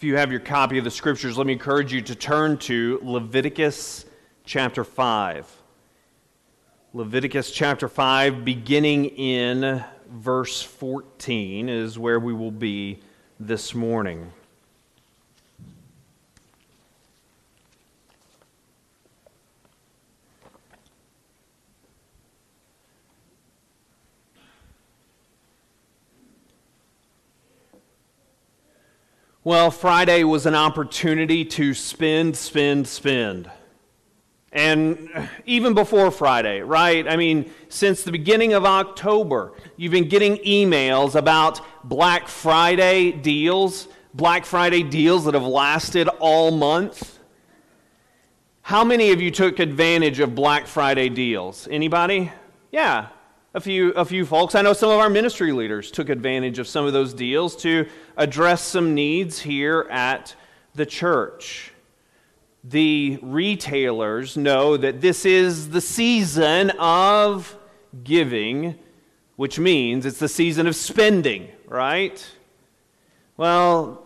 If you have your copy of the scriptures, let me encourage you to turn to Leviticus chapter 5. Leviticus chapter 5, beginning in verse 14, is where we will be this morning. Well, Friday was an opportunity to spend, spend, spend. And even before Friday, right? I mean, since the beginning of October, you've been getting emails about Black Friday deals, Black Friday deals that have lasted all month. How many of you took advantage of Black Friday deals? Anybody? Yeah, a few, a few folks. I know some of our ministry leaders took advantage of some of those deals to address some needs here at the church. The retailers know that this is the season of giving, which means it's the season of spending, right? Well,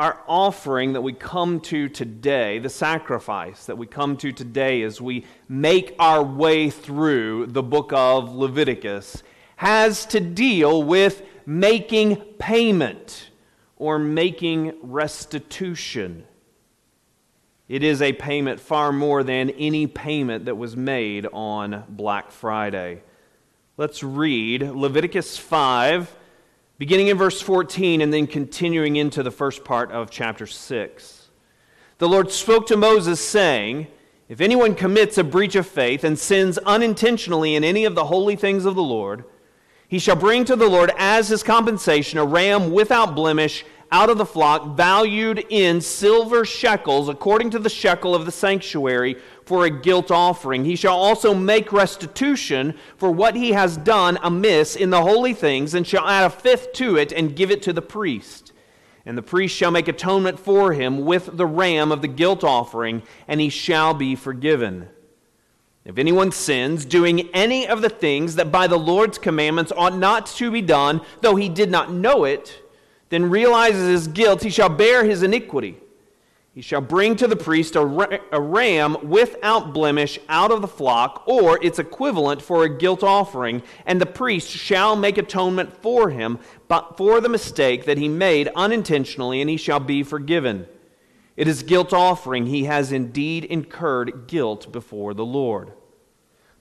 our offering that we come to today, the sacrifice that we come to today as we make our way through the book of Leviticus, has to deal with making payment or making restitution. It is a payment far more than any payment that was made on Black Friday. Let's read Leviticus 5 beginning in verse 14 and then continuing into the first part of chapter 6. The Lord spoke to Moses, saying, If anyone commits a breach of faith and sins unintentionally in any of the holy things of the Lord, he shall bring to the Lord as his compensation a ram without blemish out of the flock, valued in silver shekels, according to the shekel of the sanctuary, for a guilt offering. He shall also make restitution for what he has done amiss in the holy things, and shall add a fifth to it and give it to the priest. And the priest shall make atonement for him with the ram of the guilt offering, and he shall be forgiven. If anyone sins, doing any of the things that by the Lord's commandments ought not to be done, though he did not know it, then realizes his guilt, he shall bear his iniquity. He shall bring to the priest a, ram without blemish out of the flock, or its equivalent for a guilt offering, and the priest shall make atonement for him but for the mistake that he made unintentionally, and he shall be forgiven. It is guilt offering. He has indeed incurred guilt before the Lord.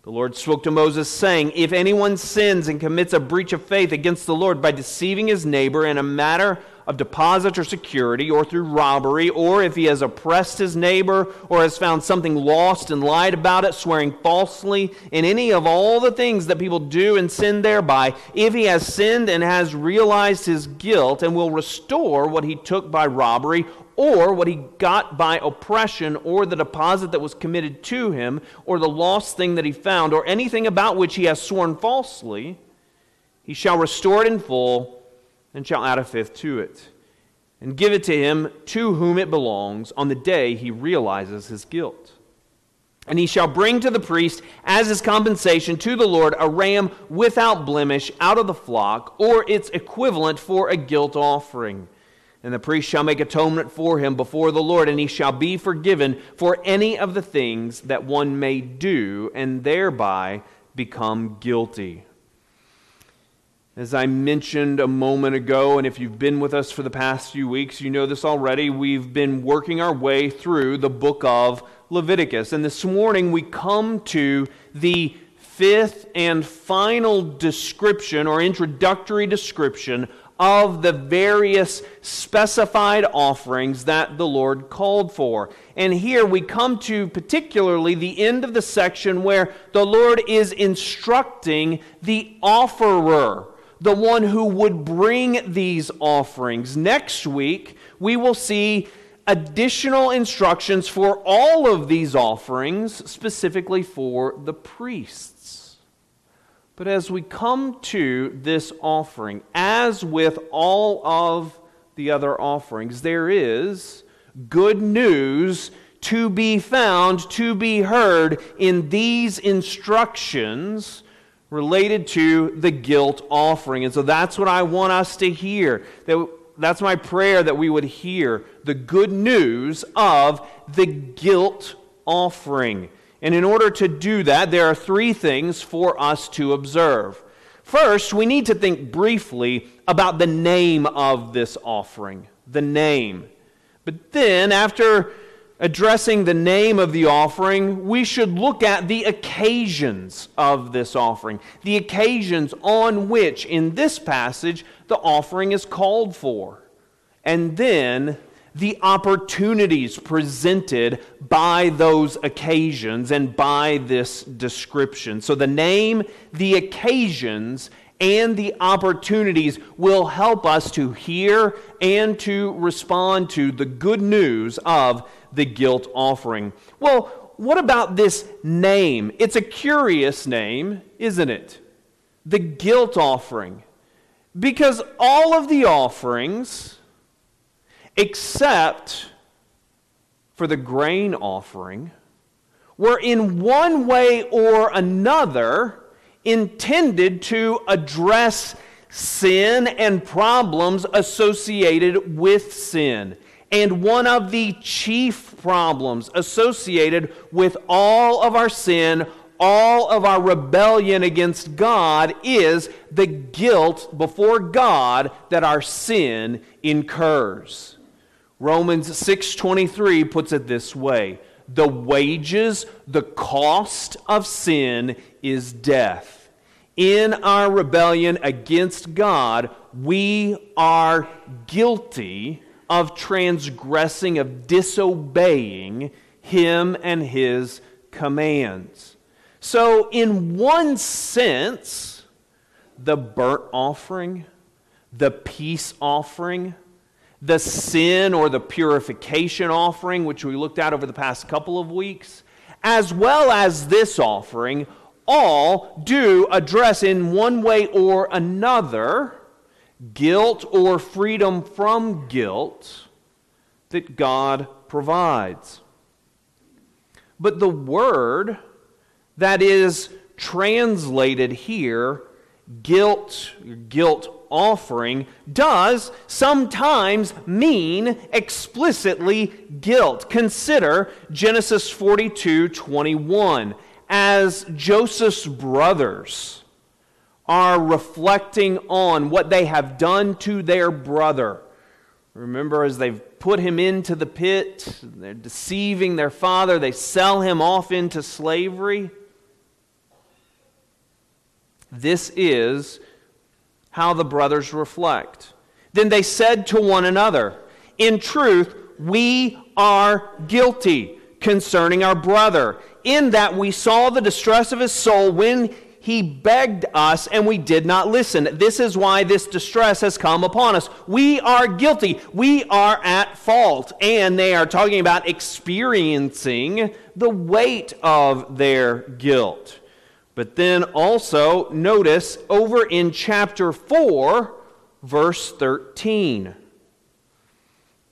The Lord spoke to Moses, saying, If anyone sins and commits a breach of faith against the Lord by deceiving his neighbor in a matter of deposit or security, or through robbery, or if he has oppressed his neighbor, or has found something lost and lied about it, swearing falsely, in any of all the things that people do and sin thereby, if he has sinned and has realized his guilt and will restore what he took by robbery, or what he got by oppression, or the deposit that was committed to him, or the lost thing that he found, or anything about which he has sworn falsely, he shall restore it in full and shall add a fifth to it, and give it to him to whom it belongs on the day he realizes his guilt. And he shall bring to the priest as his compensation to the Lord a ram without blemish out of the flock, or its equivalent for a guilt offering and the priest shall make atonement for him before the Lord, and he shall be forgiven for any of the things that one may do and thereby become guilty. As I mentioned a moment ago, and if you've been with us for the past few weeks, you know this already, we've been working our way through the book of Leviticus. And this morning we come to the fifth and final description or introductory description of the various specified offerings that the Lord called for. And here we come to particularly the end of the section where the Lord is instructing the offerer, the one who would bring these offerings. Next week, we will see additional instructions for all of these offerings, specifically for the priests. But as we come to this offering, as with all of the other offerings, there is good news to be found, to be heard in these instructions related to the guilt offering. And so that's what I want us to hear. That that's my prayer that we would hear the good news of the guilt offering. And in order to do that, there are three things for us to observe. First, we need to think briefly about the name of this offering. The name. But then, after addressing the name of the offering, we should look at the occasions of this offering, the occasions on which, in this passage, the offering is called for, and then the opportunities presented by those occasions and by this description. So, the name, the occasions, and the opportunities will help us to hear and to respond to the good news of the guilt offering. Well, what about this name? It's a curious name, isn't it? The guilt offering. Because all of the offerings, except for the grain offering, were in one way or another intended to address sin and problems associated with sin. And one of the chief problems associated with all of our sin, all of our rebellion against God, is the guilt before God that our sin incurs. Romans 6:23 puts it this way: the wages, the cost of sin is death. In our rebellion against God, we are guilty of transgressing, of disobeying Him and His commands. So, in one sense, the burnt offering, the peace offering, the sin or the purification offering, which we looked at over the past couple of weeks, as well as this offering, all do address in one way or another guilt or freedom from guilt that God provides. But the word that is translated here, guilt, guilt offering, does sometimes mean explicitly guilt. Consider Genesis 42 21. As Joseph's brothers, are reflecting on what they have done to their brother. Remember, as they've put him into the pit, they're deceiving their father, they sell him off into slavery. This is how the brothers reflect. Then they said to one another, In truth, we are guilty concerning our brother, in that we saw the distress of his soul when he begged us and we did not listen. This is why this distress has come upon us. We are guilty. We are at fault. And they are talking about experiencing the weight of their guilt. But then also, notice over in chapter 4, verse 13.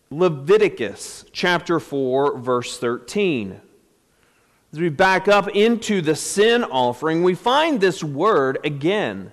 Leviticus chapter 4, verse 13. As we back up into the sin offering, we find this word again.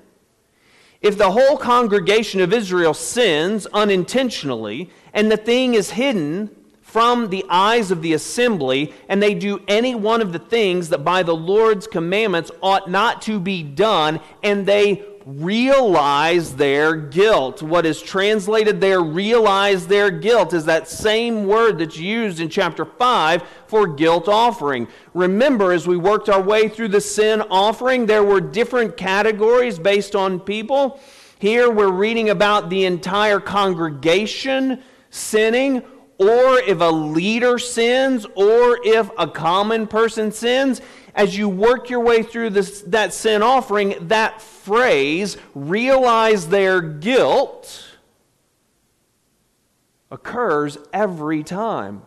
If the whole congregation of Israel sins unintentionally, and the thing is hidden from the eyes of the assembly, and they do any one of the things that by the Lord's commandments ought not to be done, and they realize their guilt. What is translated there, realize their guilt, is that same word that's used in chapter 5 for guilt offering. Remember, as we worked our way through the sin offering, there were different categories based on people. Here we're reading about the entire congregation sinning or if a leader sins, or if a common person sins, as you work your way through this, that sin offering, that phrase, realize their guilt, occurs every time.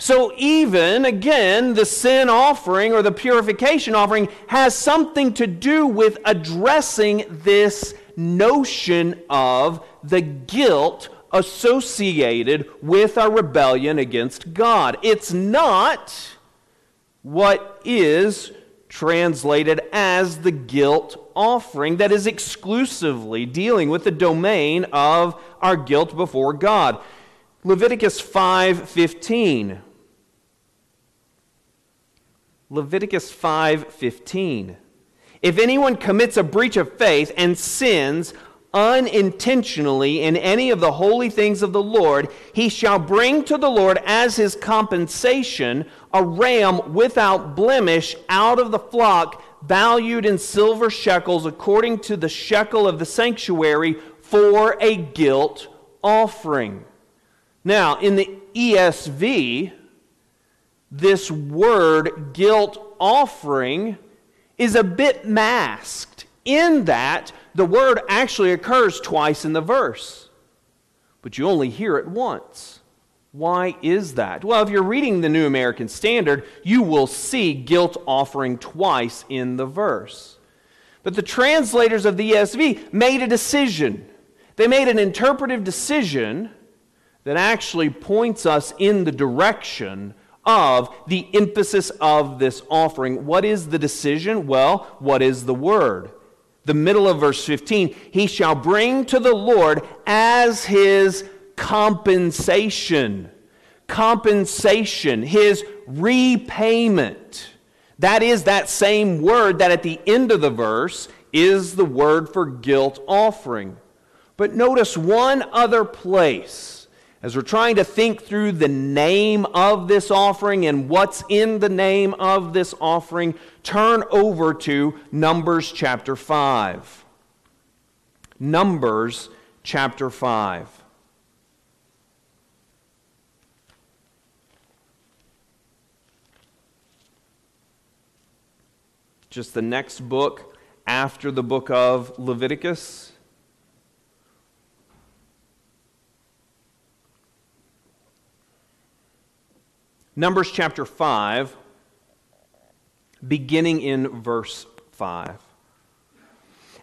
So, even again, the sin offering or the purification offering has something to do with addressing this notion of the guilt associated with our rebellion against God. It's not what is translated as the guilt offering that is exclusively dealing with the domain of our guilt before God. Leviticus 5:15 Leviticus 5:15 If anyone commits a breach of faith and sins unintentionally in any of the holy things of the Lord, he shall bring to the Lord as his compensation a ram without blemish out of the flock, valued in silver shekels according to the shekel of the sanctuary for a guilt offering. Now, in the ESV, this word guilt offering is a bit masked in that the word actually occurs twice in the verse, but you only hear it once. Why is that? Well, if you're reading the New American Standard, you will see guilt offering twice in the verse. But the translators of the ESV made a decision. They made an interpretive decision that actually points us in the direction of the emphasis of this offering. What is the decision? Well, what is the word? The middle of verse 15, he shall bring to the Lord as his compensation. Compensation, his repayment. That is that same word that at the end of the verse is the word for guilt offering. But notice one other place as we're trying to think through the name of this offering and what's in the name of this offering, turn over to Numbers chapter 5. Numbers chapter 5. Just the next book after the book of Leviticus. Numbers chapter 5, beginning in verse 5.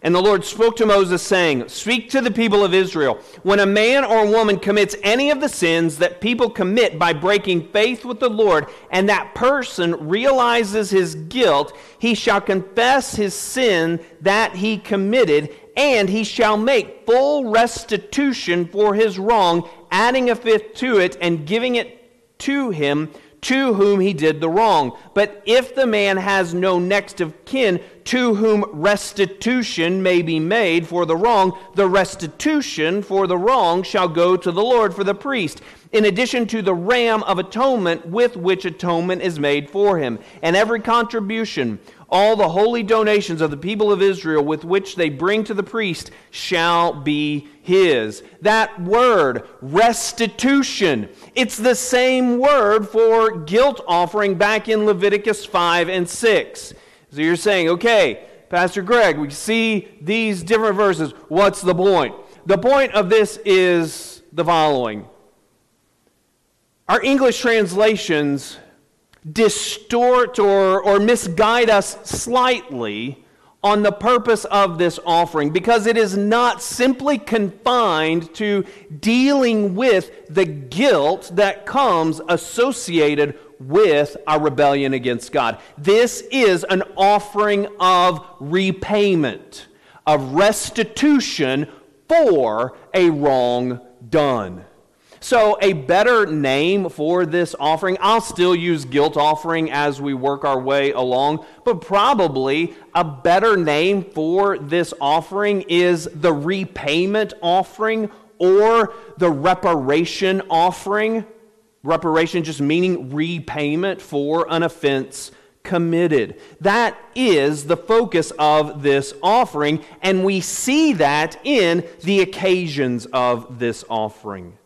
And the Lord spoke to Moses, saying, Speak to the people of Israel. When a man or woman commits any of the sins that people commit by breaking faith with the Lord, and that person realizes his guilt, he shall confess his sin that he committed, and he shall make full restitution for his wrong, adding a fifth to it and giving it to him to whom he did the wrong. But if the man has no next of kin to whom restitution may be made for the wrong, the restitution for the wrong shall go to the Lord for the priest, in addition to the ram of atonement with which atonement is made for him. And every contribution all the holy donations of the people of Israel with which they bring to the priest shall be his. That word, restitution, it's the same word for guilt offering back in Leviticus 5 and 6. So you're saying, okay, Pastor Greg, we see these different verses. What's the point? The point of this is the following. Our English translations distort or, or misguide us slightly on the purpose of this offering because it is not simply confined to dealing with the guilt that comes associated with our rebellion against God. This is an offering of repayment, of restitution for a wrong done. So, a better name for this offering, I'll still use guilt offering as we work our way along, but probably a better name for this offering is the repayment offering or the reparation offering. Reparation just meaning repayment for an offense committed. That is the focus of this offering, and we see that in the occasions of this offering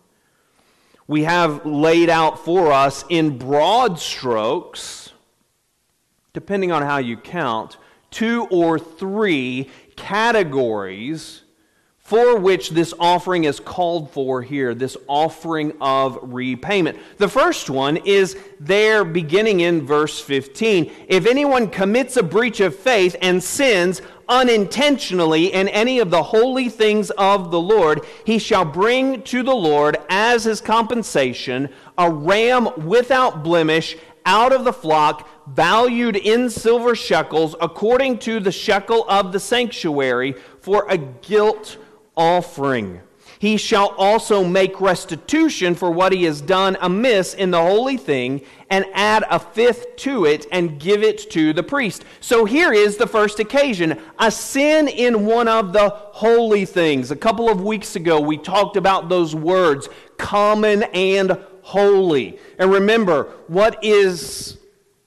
we have laid out for us in broad strokes, depending on how you count, two or three categories for which this offering is called for here, this offering of repayment. The first one is there beginning in verse 15. If anyone commits a breach of faith and sins unintentionally in any of the holy things of the Lord, he shall bring to the Lord as his compensation a ram without blemish out of the flock, valued in silver shekels, according to the shekel of the sanctuary, for a guilt offering. He shall also make restitution for what he has done amiss in the holy thing, and add a fifth to it, and give it to the priest. So here is the first occasion a sin in one of the holy things. A couple of weeks ago, we talked about those words, common and holy. And remember, what is,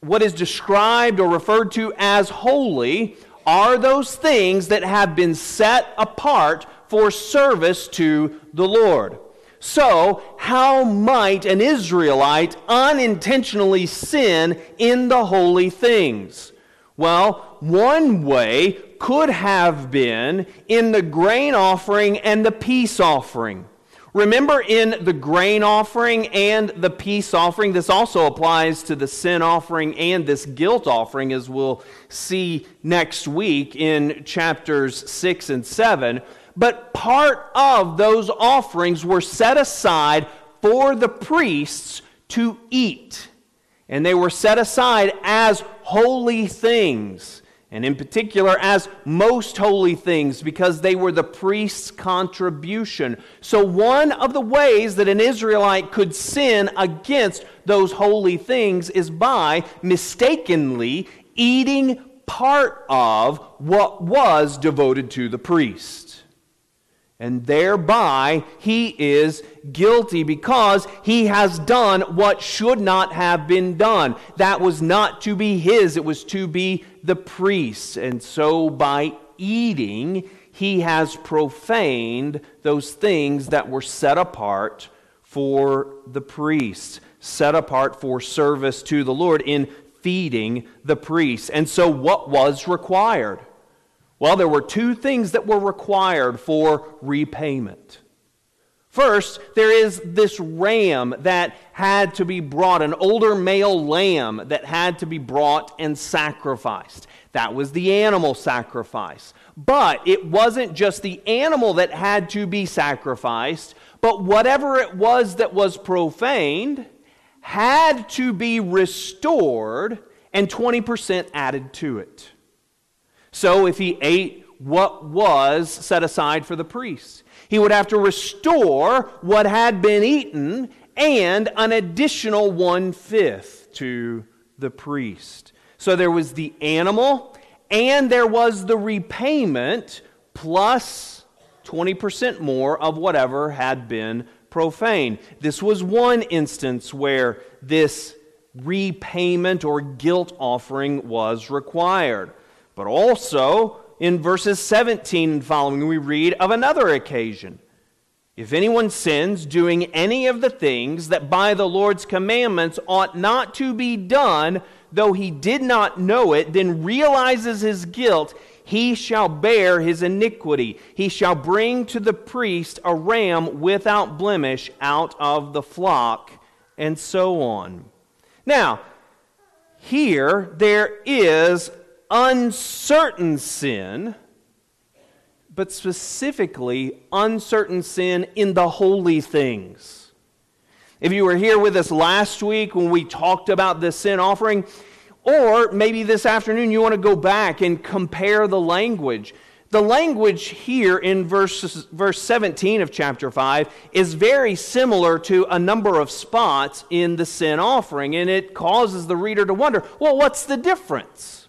what is described or referred to as holy are those things that have been set apart for service to the Lord. So, how might an Israelite unintentionally sin in the holy things? Well, one way could have been in the grain offering and the peace offering. Remember, in the grain offering and the peace offering, this also applies to the sin offering and this guilt offering, as we'll see next week in chapters 6 and 7. But part of those offerings were set aside for the priests to eat. And they were set aside as holy things, and in particular as most holy things, because they were the priest's contribution. So, one of the ways that an Israelite could sin against those holy things is by mistakenly eating part of what was devoted to the priest and thereby he is guilty because he has done what should not have been done. That was not to be his, it was to be the priest's. And so by eating, he has profaned those things that were set apart for the priest, set apart for service to the Lord in feeding the priest. And so what was required? Well, there were two things that were required for repayment. First, there is this ram that had to be brought, an older male lamb that had to be brought and sacrificed. That was the animal sacrifice. But it wasn't just the animal that had to be sacrificed, but whatever it was that was profaned had to be restored and 20% added to it. So if he ate what was set aside for the priests, he would have to restore what had been eaten and an additional one fifth to the priest. So there was the animal and there was the repayment plus 20% more of whatever had been profane. This was one instance where this repayment or guilt offering was required. But also in verses 17 and following, we read of another occasion. If anyone sins doing any of the things that by the Lord's commandments ought not to be done, though he did not know it, then realizes his guilt, he shall bear his iniquity. He shall bring to the priest a ram without blemish out of the flock, and so on. Now, here there is uncertain sin, but specifically uncertain sin in the holy things. If you were here with us last week when we talked about the sin offering, or maybe this afternoon you want to go back and compare the language. The language here in verse, verse 17 of chapter 5 is very similar to a number of spots in the sin offering, and it causes the reader to wonder well, what's the difference?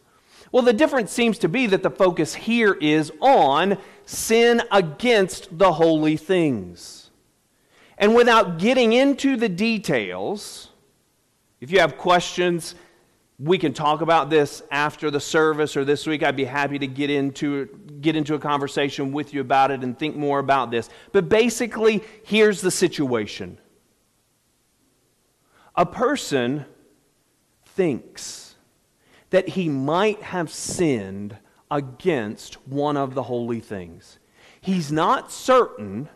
Well, the difference seems to be that the focus here is on sin against the holy things. And without getting into the details, if you have questions, we can talk about this after the service or this week. I'd be happy to get into, get into a conversation with you about it and think more about this. But basically, here's the situation a person thinks that he might have sinned against one of the holy things. He's not certain,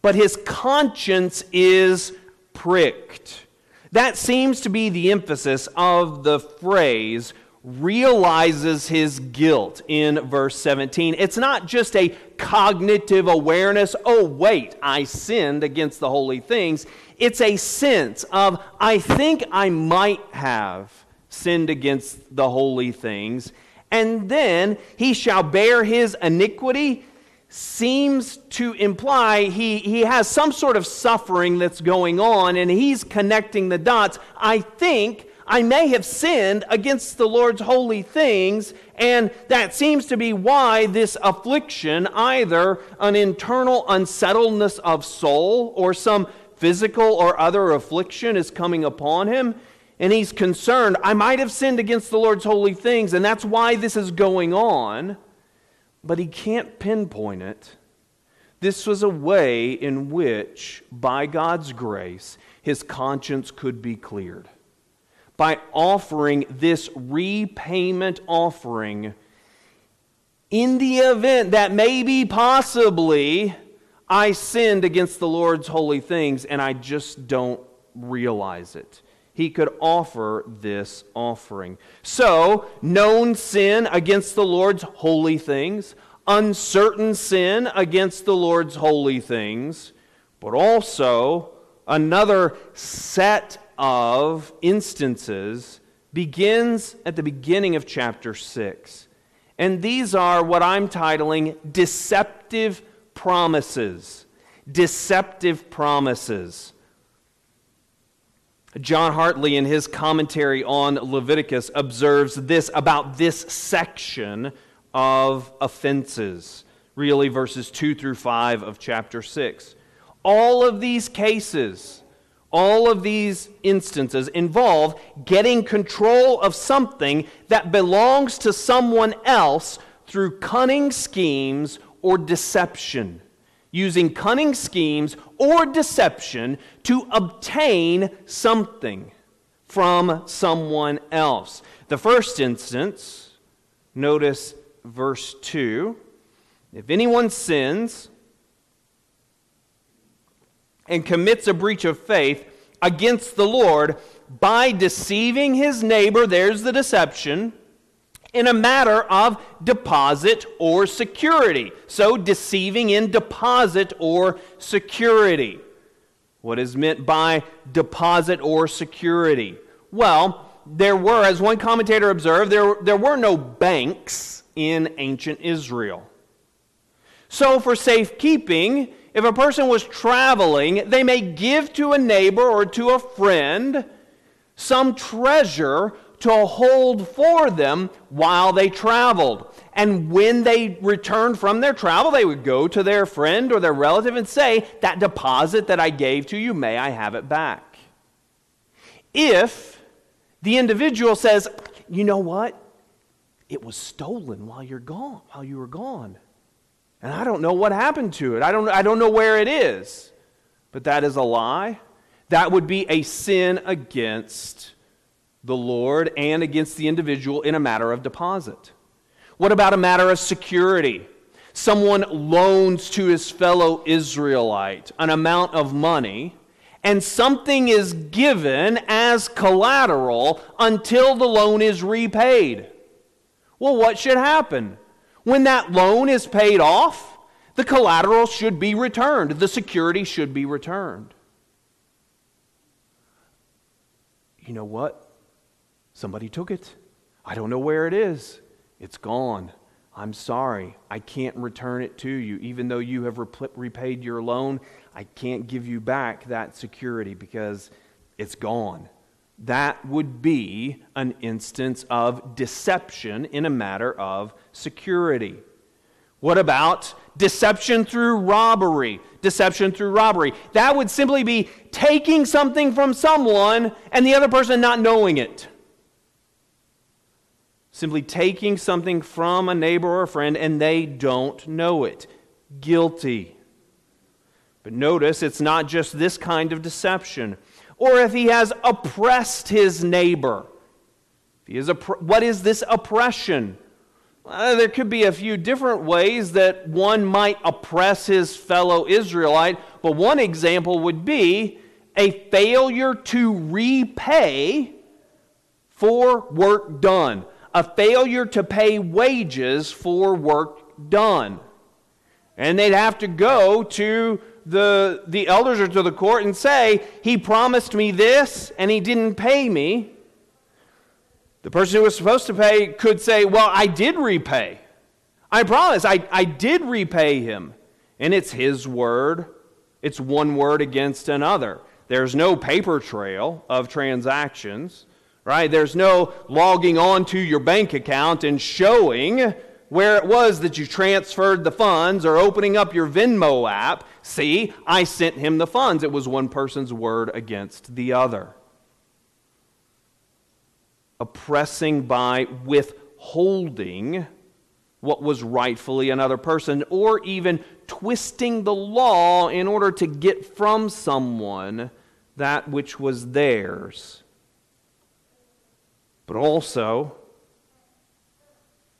but his conscience is pricked. That seems to be the emphasis of the phrase realizes his guilt in verse 17. It's not just a cognitive awareness, oh, wait, I sinned against the holy things. It's a sense of, I think I might have sinned against the holy things. And then he shall bear his iniquity seems to imply he, he has some sort of suffering that's going on and he's connecting the dots. I think I may have sinned against the Lord's holy things, and that seems to be why this affliction, either an internal unsettledness of soul or some physical or other affliction, is coming upon him. And he's concerned, I might have sinned against the Lord's holy things, and that's why this is going on but he can't pinpoint it. This was a way in which, by God's grace, his conscience could be cleared. By offering this repayment offering, in the event that maybe possibly I sinned against the Lord's holy things and I just don't realize it he could offer this offering. So, known sin against the Lord's holy things, uncertain sin against the Lord's holy things, but also another set of instances begins at the beginning of chapter 6. And these are what I'm titling deceptive promises. Deceptive promises. John Hartley, in his commentary on Leviticus, observes this about this section of offenses, really verses 2 through 5 of chapter 6. All of these cases, all of these instances involve getting control of something that belongs to someone else through cunning schemes or deception using cunning schemes or deception to obtain something from someone else. The first instance, notice verse 2 if anyone sins and commits a breach of faith against the Lord by deceiving his neighbor, there's the deception in a matter of deposit or security. So, deceiving in deposit or security. What is meant by deposit or security? Well, there were, as one commentator observed, there, there were no banks in ancient Israel. So, for safekeeping, if a person was traveling, they may give to a neighbor or to a friend some treasure to hold for them while they traveled. And when they returned from their travel, they would go to their friend or their relative and say, That deposit that I gave to you, may I have it back? If the individual says, You know what? It was stolen while you're gone, while you were gone. And I don't know what happened to it. I don't, I don't know where it is. But that is a lie. That would be a sin against the Lord and against the individual in a matter of deposit? What about a matter of security? Someone loans to his fellow Israelite an amount of money, and something is given as collateral until the loan is repaid. Well, what should happen? When that loan is paid off, the collateral should be returned, the security should be returned. You know what? Somebody took it. I don't know where it is. It's gone. I'm sorry. I can't return it to you. Even though you have repaid your loan, I can't give you back that security because it's gone. That would be an instance of deception in a matter of security. What about deception through robbery? Deception through robbery. That would simply be taking something from someone and the other person not knowing it simply taking something from a neighbor or a friend and they don't know it. Guilty. But notice it's not just this kind of deception. Or if he has oppressed his neighbor. If he is opp- what is this oppression? Uh, there could be a few different ways that one might oppress his fellow Israelite, but one example would be a failure to repay for work done a failure to pay wages for work done. And they'd have to go to the, the elders or to the court and say, He promised me this and he didn't pay me. The person who was supposed to pay could say, Well, I did repay. I promise, I, I did repay him. And it's his word, it's one word against another. There's no paper trail of transactions, right? There's no logging on to your bank account and showing where it was that you transferred the funds or opening up your Venmo app. See, I sent him the funds. It was one person's word against the other. Oppressing by withholding what was rightfully another person, or even twisting the law in order to get from someone that which was theirs. But also,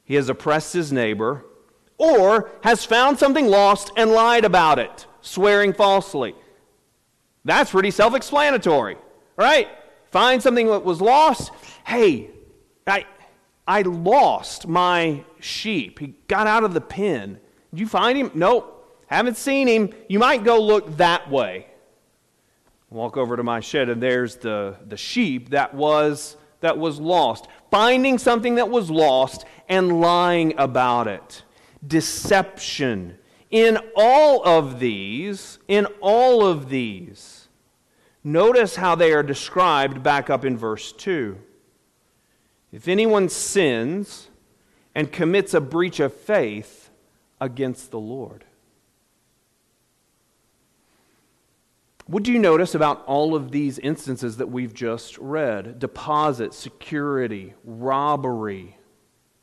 he has oppressed his neighbor, or has found something lost and lied about it, swearing falsely. That's pretty self explanatory, right? Find something that was lost. Hey, I, I lost my sheep. He got out of the pen. Did you find him? Nope. Haven't seen him. You might go look that way. Walk over to my shed, and there's the, the sheep that was, that was lost. Finding something that was lost and lying about it. Deception. In all of these, in all of these, notice how they are described back up in verse 2. If anyone sins and commits a breach of faith against the Lord. What do you notice about all of these instances that we've just read? Deposit, security, robbery,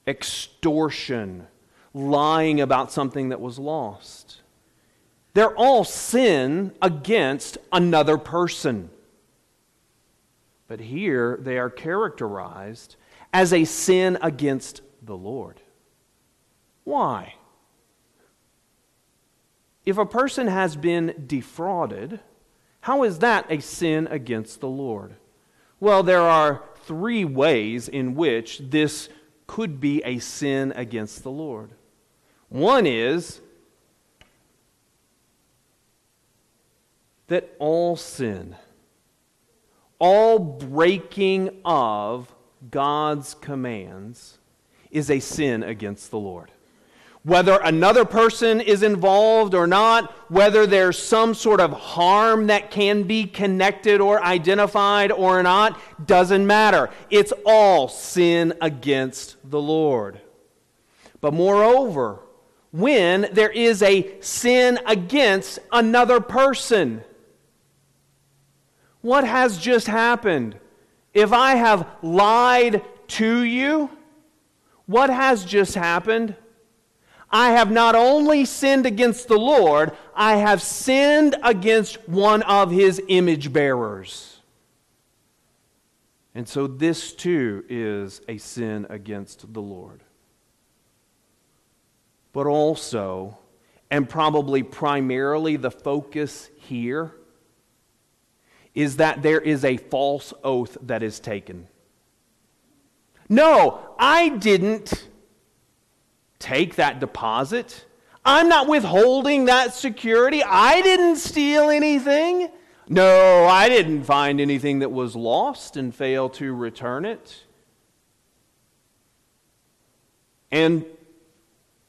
extortion, lying about something that was lost. They're all sin against another person. But here they are characterized as a sin against the Lord. Why? If a person has been defrauded, how is that a sin against the Lord? Well, there are three ways in which this could be a sin against the Lord. One is that all sin, all breaking of God's commands, is a sin against the Lord. Whether another person is involved or not, whether there's some sort of harm that can be connected or identified or not, doesn't matter. It's all sin against the Lord. But moreover, when there is a sin against another person, what has just happened? If I have lied to you, what has just happened? I have not only sinned against the Lord, I have sinned against one of his image bearers. And so this too is a sin against the Lord. But also, and probably primarily the focus here, is that there is a false oath that is taken. No, I didn't take that deposit. I'm not withholding that security. I didn't steal anything. No, I didn't find anything that was lost and fail to return it. And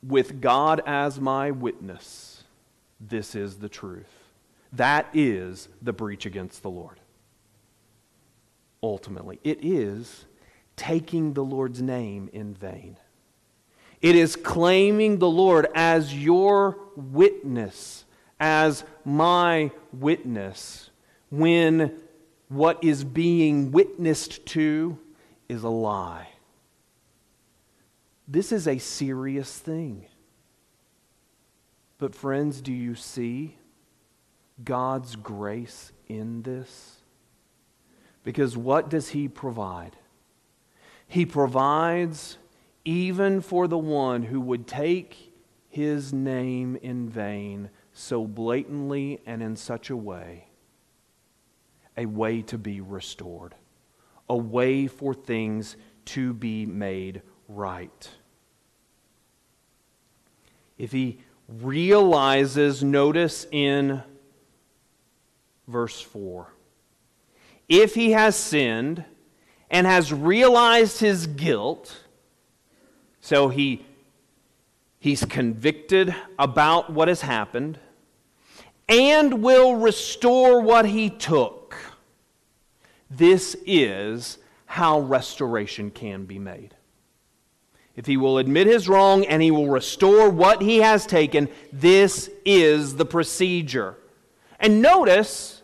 with God as my witness, this is the truth. That is the breach against the Lord. Ultimately, it is taking the Lord's name in vain. It is claiming the Lord as your witness, as my witness, when what is being witnessed to is a lie. This is a serious thing. But, friends, do you see God's grace in this? Because what does He provide? He provides even for the one who would take his name in vain so blatantly and in such a way, a way to be restored, a way for things to be made right. If he realizes, notice in verse 4, if he has sinned and has realized his guilt, so he, he's convicted about what has happened and will restore what he took. This is how restoration can be made. If he will admit his wrong and he will restore what he has taken, this is the procedure. And notice,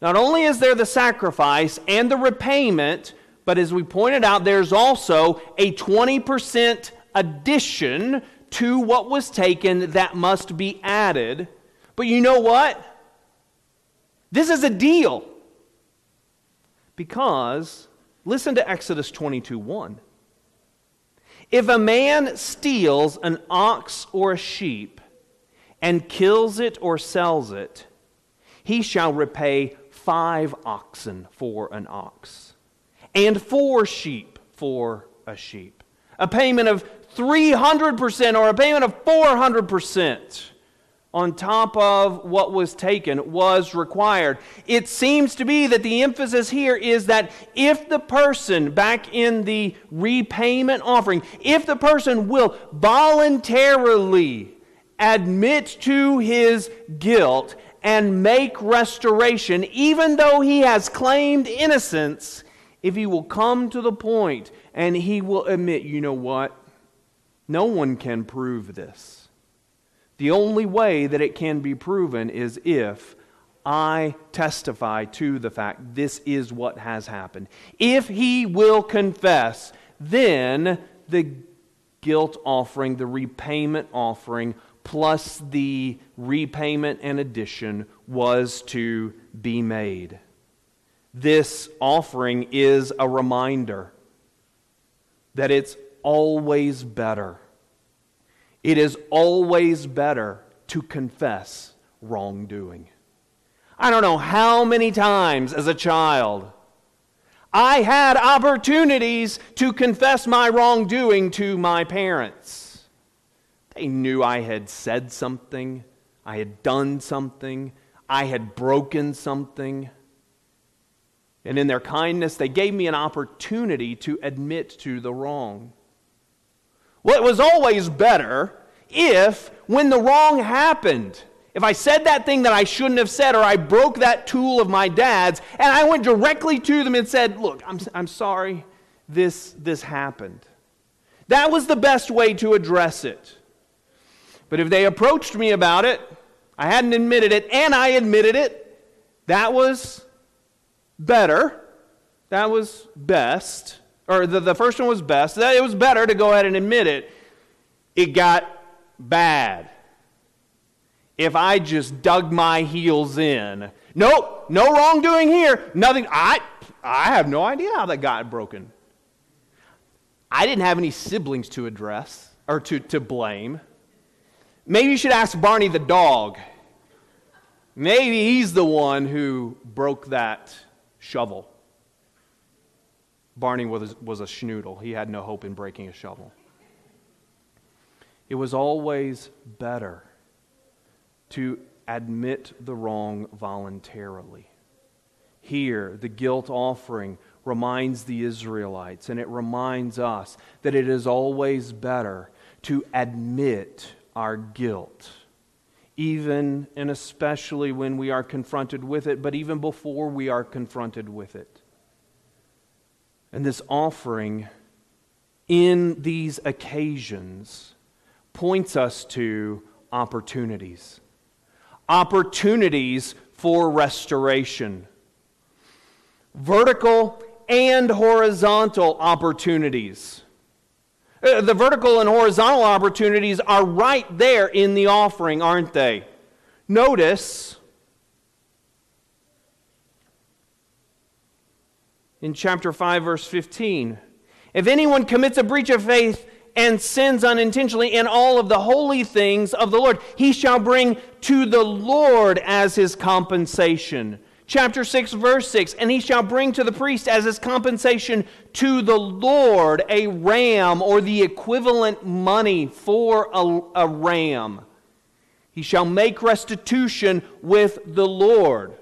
not only is there the sacrifice and the repayment, but as we pointed out, there's also a 20% addition to what was taken that must be added. But you know what? This is a deal. Because, listen to Exodus 22 1. If a man steals an ox or a sheep and kills it or sells it, he shall repay five oxen for an ox and four sheep for a sheep. A payment of 300% or a payment of 400% on top of what was taken was required. It seems to be that the emphasis here is that if the person, back in the repayment offering, if the person will voluntarily admit to his guilt and make restoration, even though he has claimed innocence, if he will come to the point and he will admit, you know what? No one can prove this. The only way that it can be proven is if I testify to the fact this is what has happened. If he will confess, then the guilt offering, the repayment offering, plus the repayment and addition was to be made. This offering is a reminder that it's always better it is always better to confess wrongdoing. I don't know how many times as a child I had opportunities to confess my wrongdoing to my parents. They knew I had said something, I had done something, I had broken something. And in their kindness, they gave me an opportunity to admit to the wrong. Well, it was always better if, when the wrong happened, if I said that thing that I shouldn't have said, or I broke that tool of my dad's, and I went directly to them and said, Look, I'm, I'm sorry, this, this happened. That was the best way to address it. But if they approached me about it, I hadn't admitted it, and I admitted it, that was better. That was best or the, the first one was best. It was better to go ahead and admit it. It got bad. If I just dug my heels in, nope, no wrongdoing here, nothing. I, I have no idea how that got broken. I didn't have any siblings to address or to, to blame. Maybe you should ask Barney the dog. Maybe he's the one who broke that shovel. Barney was, was a schnoodle. He had no hope in breaking a shovel. It was always better to admit the wrong voluntarily. Here, the guilt offering reminds the Israelites, and it reminds us that it is always better to admit our guilt, even and especially when we are confronted with it, but even before we are confronted with it. And this offering in these occasions points us to opportunities. Opportunities for restoration. Vertical and horizontal opportunities. Uh, the vertical and horizontal opportunities are right there in the offering, aren't they? Notice in chapter 5, verse 15. If anyone commits a breach of faith and sins unintentionally in all of the holy things of the Lord, he shall bring to the Lord as his compensation Chapter 6, verse 6 And he shall bring to the priest as his compensation to the Lord a ram or the equivalent money for a, a ram. He shall make restitution with the Lord.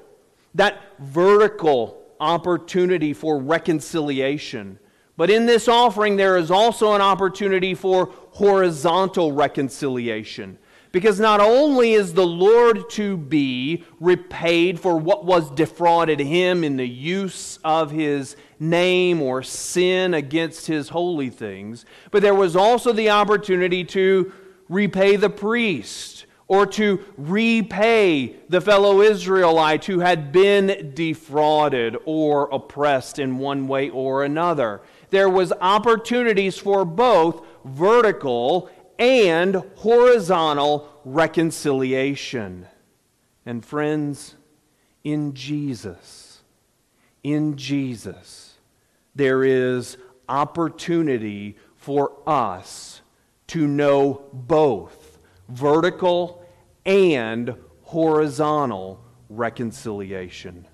That vertical opportunity for reconciliation. But in this offering, there is also an opportunity for horizontal reconciliation. Because not only is the Lord to be repaid for what was defrauded him in the use of his name or sin against his holy things, but there was also the opportunity to repay the priest or to repay the fellow Israelite who had been defrauded or oppressed in one way or another. There was opportunities for both vertical and horizontal reconciliation. And friends, in Jesus, in Jesus, there is opportunity for us to know both vertical and horizontal reconciliation.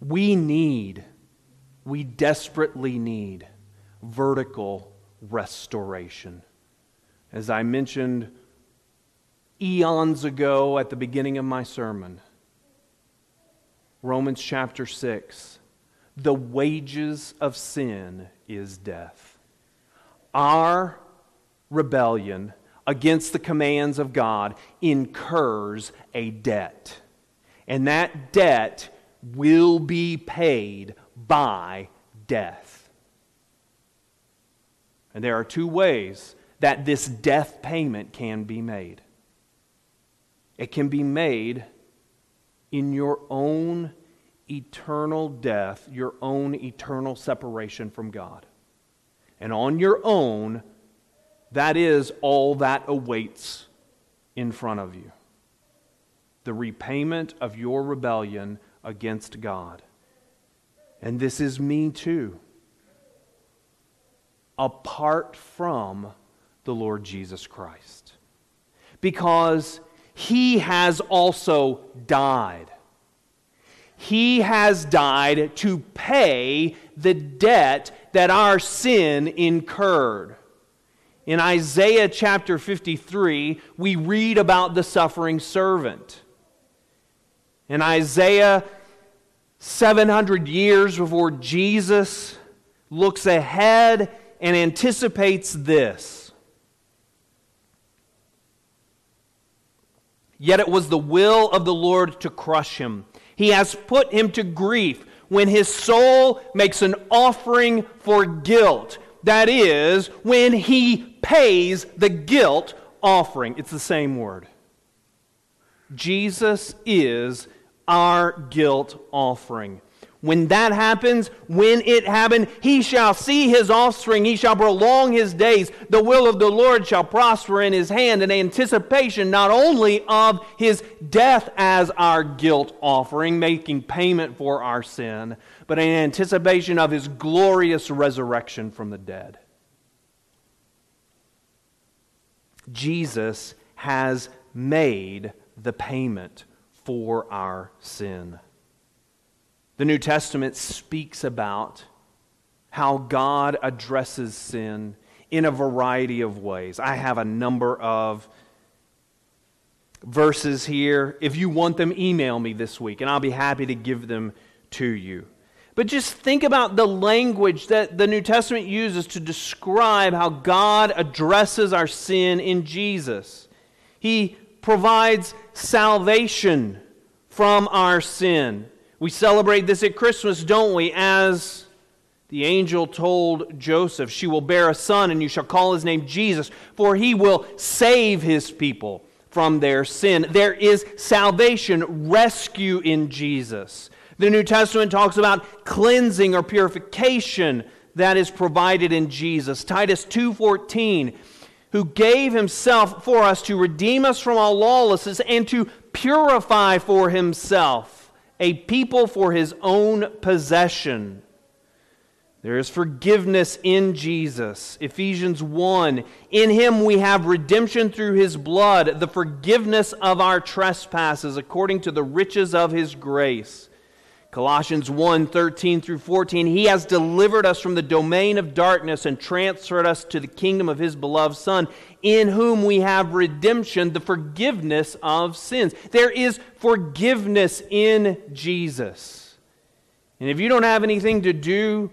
We need, we desperately need vertical restoration. As I mentioned eons ago at the beginning of my sermon, Romans chapter 6 the wages of sin is death. Our rebellion against the commands of God incurs a debt. And that debt will be paid by death. And there are two ways that this death payment can be made. It can be made in your own eternal death, your own eternal separation from God. And on your own, that is all that awaits in front of you the repayment of your rebellion against God. And this is me too. Apart from the Lord Jesus Christ. Because he has also died. He has died to pay the debt that our sin incurred. In Isaiah chapter 53, we read about the suffering servant. In Isaiah, 700 years before Jesus looks ahead and anticipates this. Yet it was the will of the Lord to crush him. He has put him to grief when his soul makes an offering for guilt. That is, when he pays the guilt offering. It's the same word. Jesus is our guilt offering. When that happens, when it happened, he shall see his offspring, he shall prolong his days. The will of the Lord shall prosper in his hand, in anticipation not only of his death as our guilt offering, making payment for our sin, but in anticipation of his glorious resurrection from the dead. Jesus has made the payment for our sin. The New Testament speaks about how God addresses sin in a variety of ways. I have a number of verses here. If you want them, email me this week, and I'll be happy to give them to you. But just think about the language that the New Testament uses to describe how God addresses our sin in Jesus. He provides salvation from our sin. We celebrate this at Christmas, don't we? As the angel told Joseph, She will bear a son, and you shall call his name Jesus, for he will save his people from their sin. There is salvation, rescue in Jesus. The New Testament talks about cleansing or purification that is provided in Jesus. Titus 2:14 who gave himself for us to redeem us from all lawlessness and to purify for himself a people for his own possession. There is forgiveness in Jesus. Ephesians 1. In him we have redemption through his blood, the forgiveness of our trespasses, according to the riches of his grace. Colossians 1 13 through 14. He has delivered us from the domain of darkness and transferred us to the kingdom of his beloved Son, in whom we have redemption, the forgiveness of sins. There is forgiveness in Jesus. And if you don't have anything to do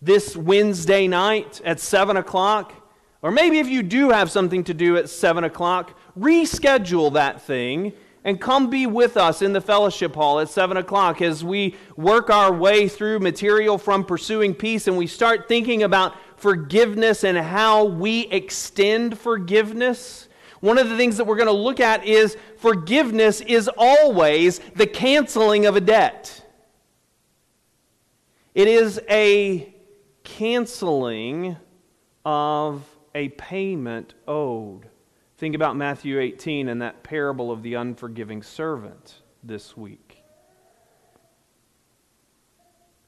this Wednesday night at 7 o'clock, or maybe if you do have something to do at 7 o'clock, reschedule that thing and come be with us in the fellowship hall at 7 o'clock as we work our way through material from Pursuing Peace and we start thinking about forgiveness and how we extend forgiveness. One of the things that we're going to look at is forgiveness is always the canceling of a debt. It is a canceling of a payment owed. Think about Matthew 18 and that parable of the unforgiving servant this week.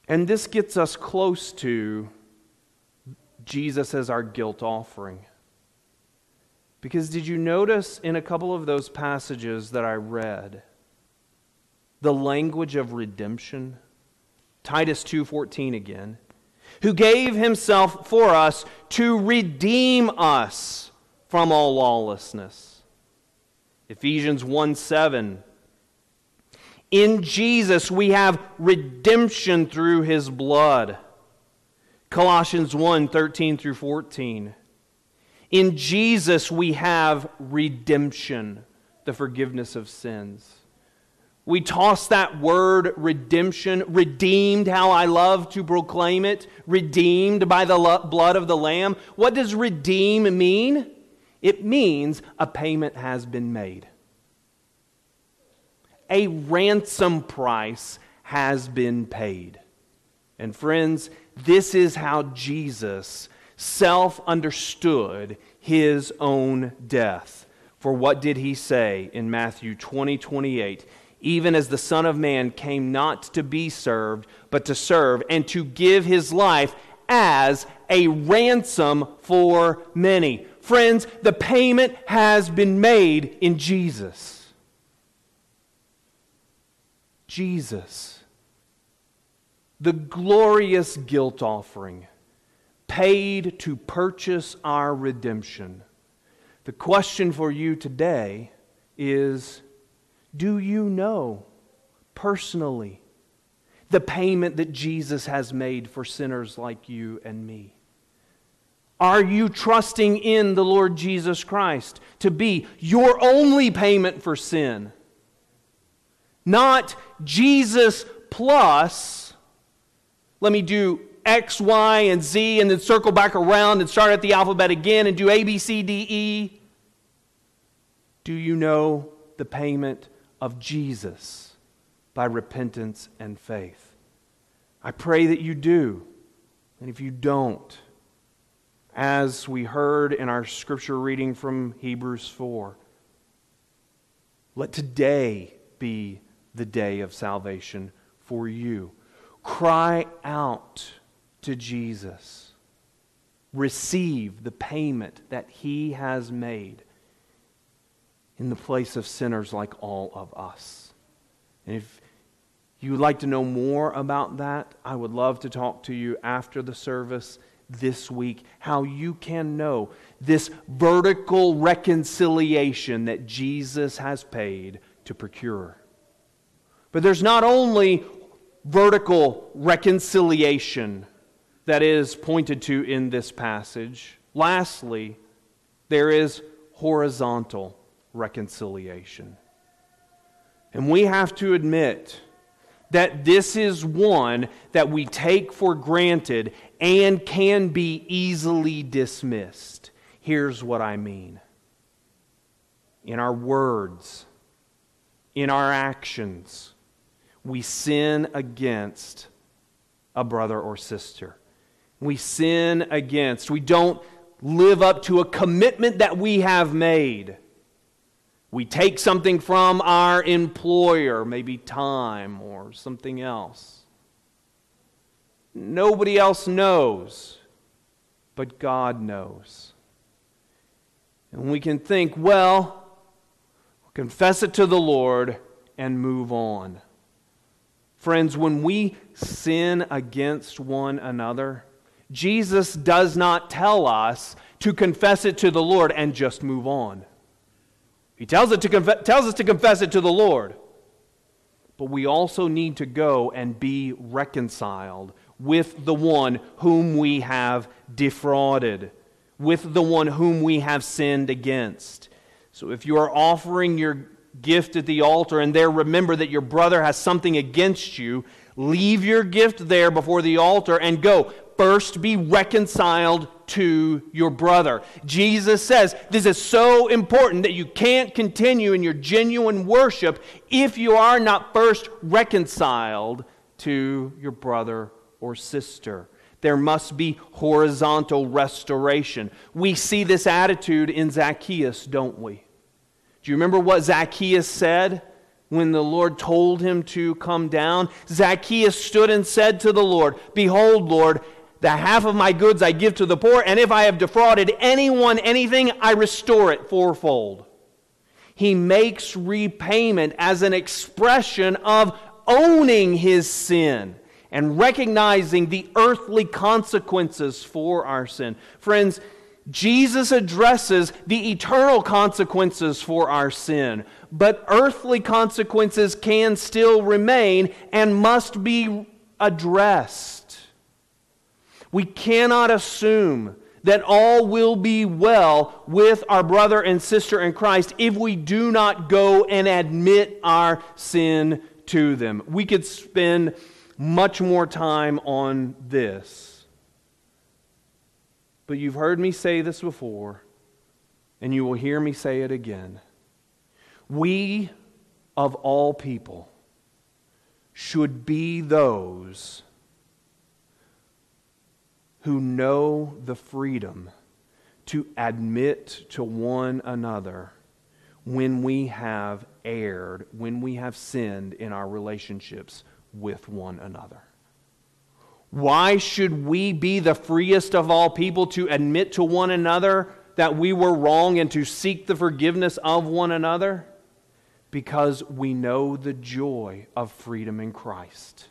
And this gets us close to Jesus as our guilt offering. Because did you notice in a couple of those passages that I read the language of redemption? Titus 2:14 again who gave himself for us to redeem us from all lawlessness. Ephesians 1 7. In Jesus we have redemption through his blood. Colossians 1 13 through 14. In Jesus we have redemption, the forgiveness of sins. We toss that word redemption, redeemed, how I love to proclaim it, redeemed by the blood of the Lamb. What does redeem mean? It means a payment has been made. A ransom price has been paid. And friends, this is how Jesus self understood his own death. For what did he say in Matthew 20 28? even as the Son of Man came not to be served, but to serve, and to give his life as a ransom for many. Friends, the payment has been made in Jesus. Jesus, the glorious guilt offering, paid to purchase our redemption. The question for you today is do you know personally the payment that Jesus has made for sinners like you and me? Are you trusting in the Lord Jesus Christ to be your only payment for sin? Not Jesus plus, let me do X, Y, and Z, and then circle back around and start at the alphabet again and do A, B, C, D, E. Do you know the payment of Jesus by repentance and faith. I pray that you do. And if you don't, as we heard in our scripture reading from Hebrews 4, let today be the day of salvation for you. Cry out to Jesus. Receive the payment that he has made in the place of sinners like all of us. And if you would like to know more about that, I would love to talk to you after the service this week how you can know this vertical reconciliation that Jesus has paid to procure. But there's not only vertical reconciliation that is pointed to in this passage. Lastly, there is horizontal reconciliation. And we have to admit that this is one that we take for granted and can be easily dismissed. Here's what I mean in our words, in our actions, we sin against a brother or sister. We sin against, we don't live up to a commitment that we have made. We take something from our employer, maybe time or something else. Nobody else knows, but God knows. And we can think, well, confess it to the Lord and move on. Friends, when we sin against one another, Jesus does not tell us to confess it to the Lord and just move on. He tells, it to conf- tells us to confess it to the Lord. But we also need to go and be reconciled with the one whom we have defrauded, with the one whom we have sinned against. So if you are offering your gift at the altar and there remember that your brother has something against you, leave your gift there before the altar and go. First be reconciled to your brother. Jesus says this is so important that you can't continue in your genuine worship if you are not first reconciled to your brother or sister. There must be horizontal restoration. We see this attitude in Zacchaeus, don't we? Do you remember what Zacchaeus said when the Lord told him to come down? Zacchaeus stood and said to the Lord, Behold, Lord, the half of my goods I give to the poor, and if I have defrauded anyone anything, I restore it fourfold. He makes repayment as an expression of owning his sin and recognizing the earthly consequences for our sin. Friends, Jesus addresses the eternal consequences for our sin, but earthly consequences can still remain and must be addressed. We cannot assume that all will be well with our brother and sister in Christ if we do not go and admit our sin to them. We could spend much more time on this. But you've heard me say this before, and you will hear me say it again. We, of all people, should be those who know the freedom to admit to one another when we have erred, when we have sinned in our relationships with one another. Why should we be the freest of all people to admit to one another that we were wrong and to seek the forgiveness of one another? Because we know the joy of freedom in Christ.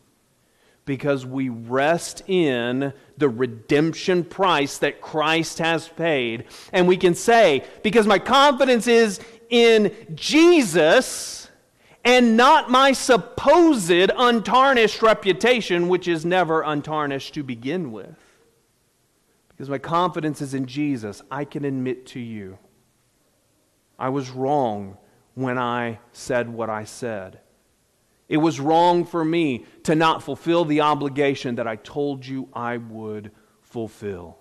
Because we rest in the redemption price that Christ has paid. And we can say, because my confidence is in Jesus and not my supposed untarnished reputation, which is never untarnished to begin with. Because my confidence is in Jesus, I can admit to you I was wrong when I said what I said. It was wrong for me to not fulfill the obligation that I told you I would fulfill.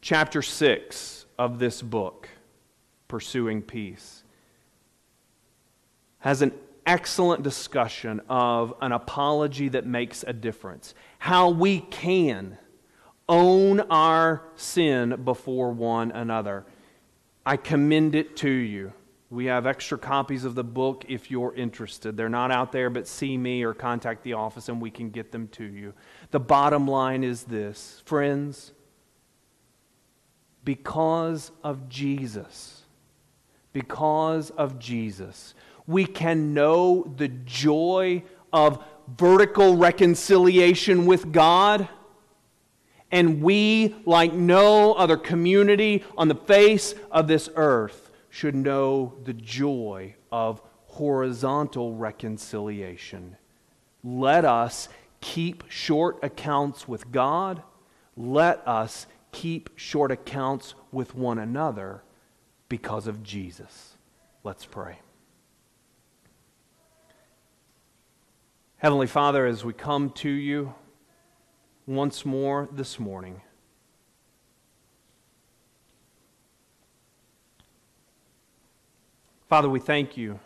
Chapter 6 of this book pursuing peace, has an excellent discussion of an apology that makes a difference. How we can own our sin before one another. I commend it to you. We have extra copies of the book if you're interested. They're not out there, but see me or contact the office and we can get them to you. The bottom line is this friends, because of Jesus, because of Jesus. We can know the joy of vertical reconciliation with God. And we, like no other community on the face of this earth, should know the joy of horizontal reconciliation. Let us keep short accounts with God. Let us keep short accounts with one another because of Jesus. Let's pray. Heavenly Father, as we come to you once more this morning, Father, we thank you.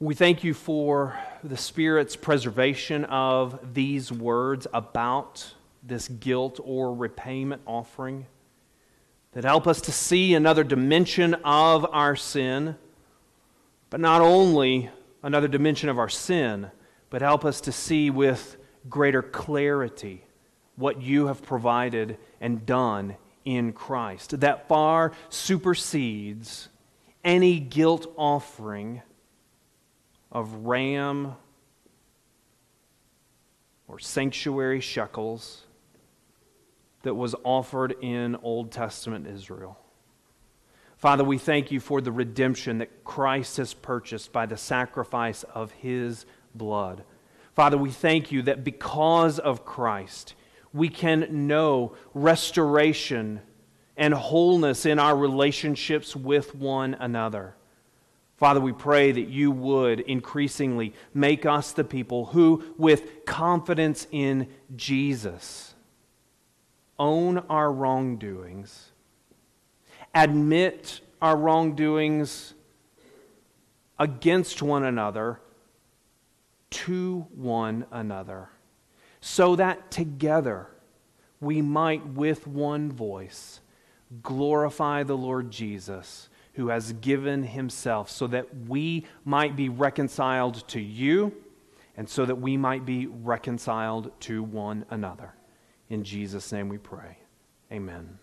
We thank you for the Spirit's preservation of these words about this guilt or repayment offering that help us to see another dimension of our sin. But not only another dimension of our sin, but help us to see with greater clarity what you have provided and done in Christ that far supersedes any guilt offering of ram or sanctuary shekels that was offered in Old Testament Israel. Father, we thank you for the redemption that Christ has purchased by the sacrifice of his blood. Father, we thank you that because of Christ, we can know restoration and wholeness in our relationships with one another. Father, we pray that you would increasingly make us the people who, with confidence in Jesus, own our wrongdoings, admit our wrongdoings against one another to one another, so that together we might, with one voice, glorify the Lord Jesus, who has given himself so that we might be reconciled to you and so that we might be reconciled to one another. In Jesus' name we pray. Amen.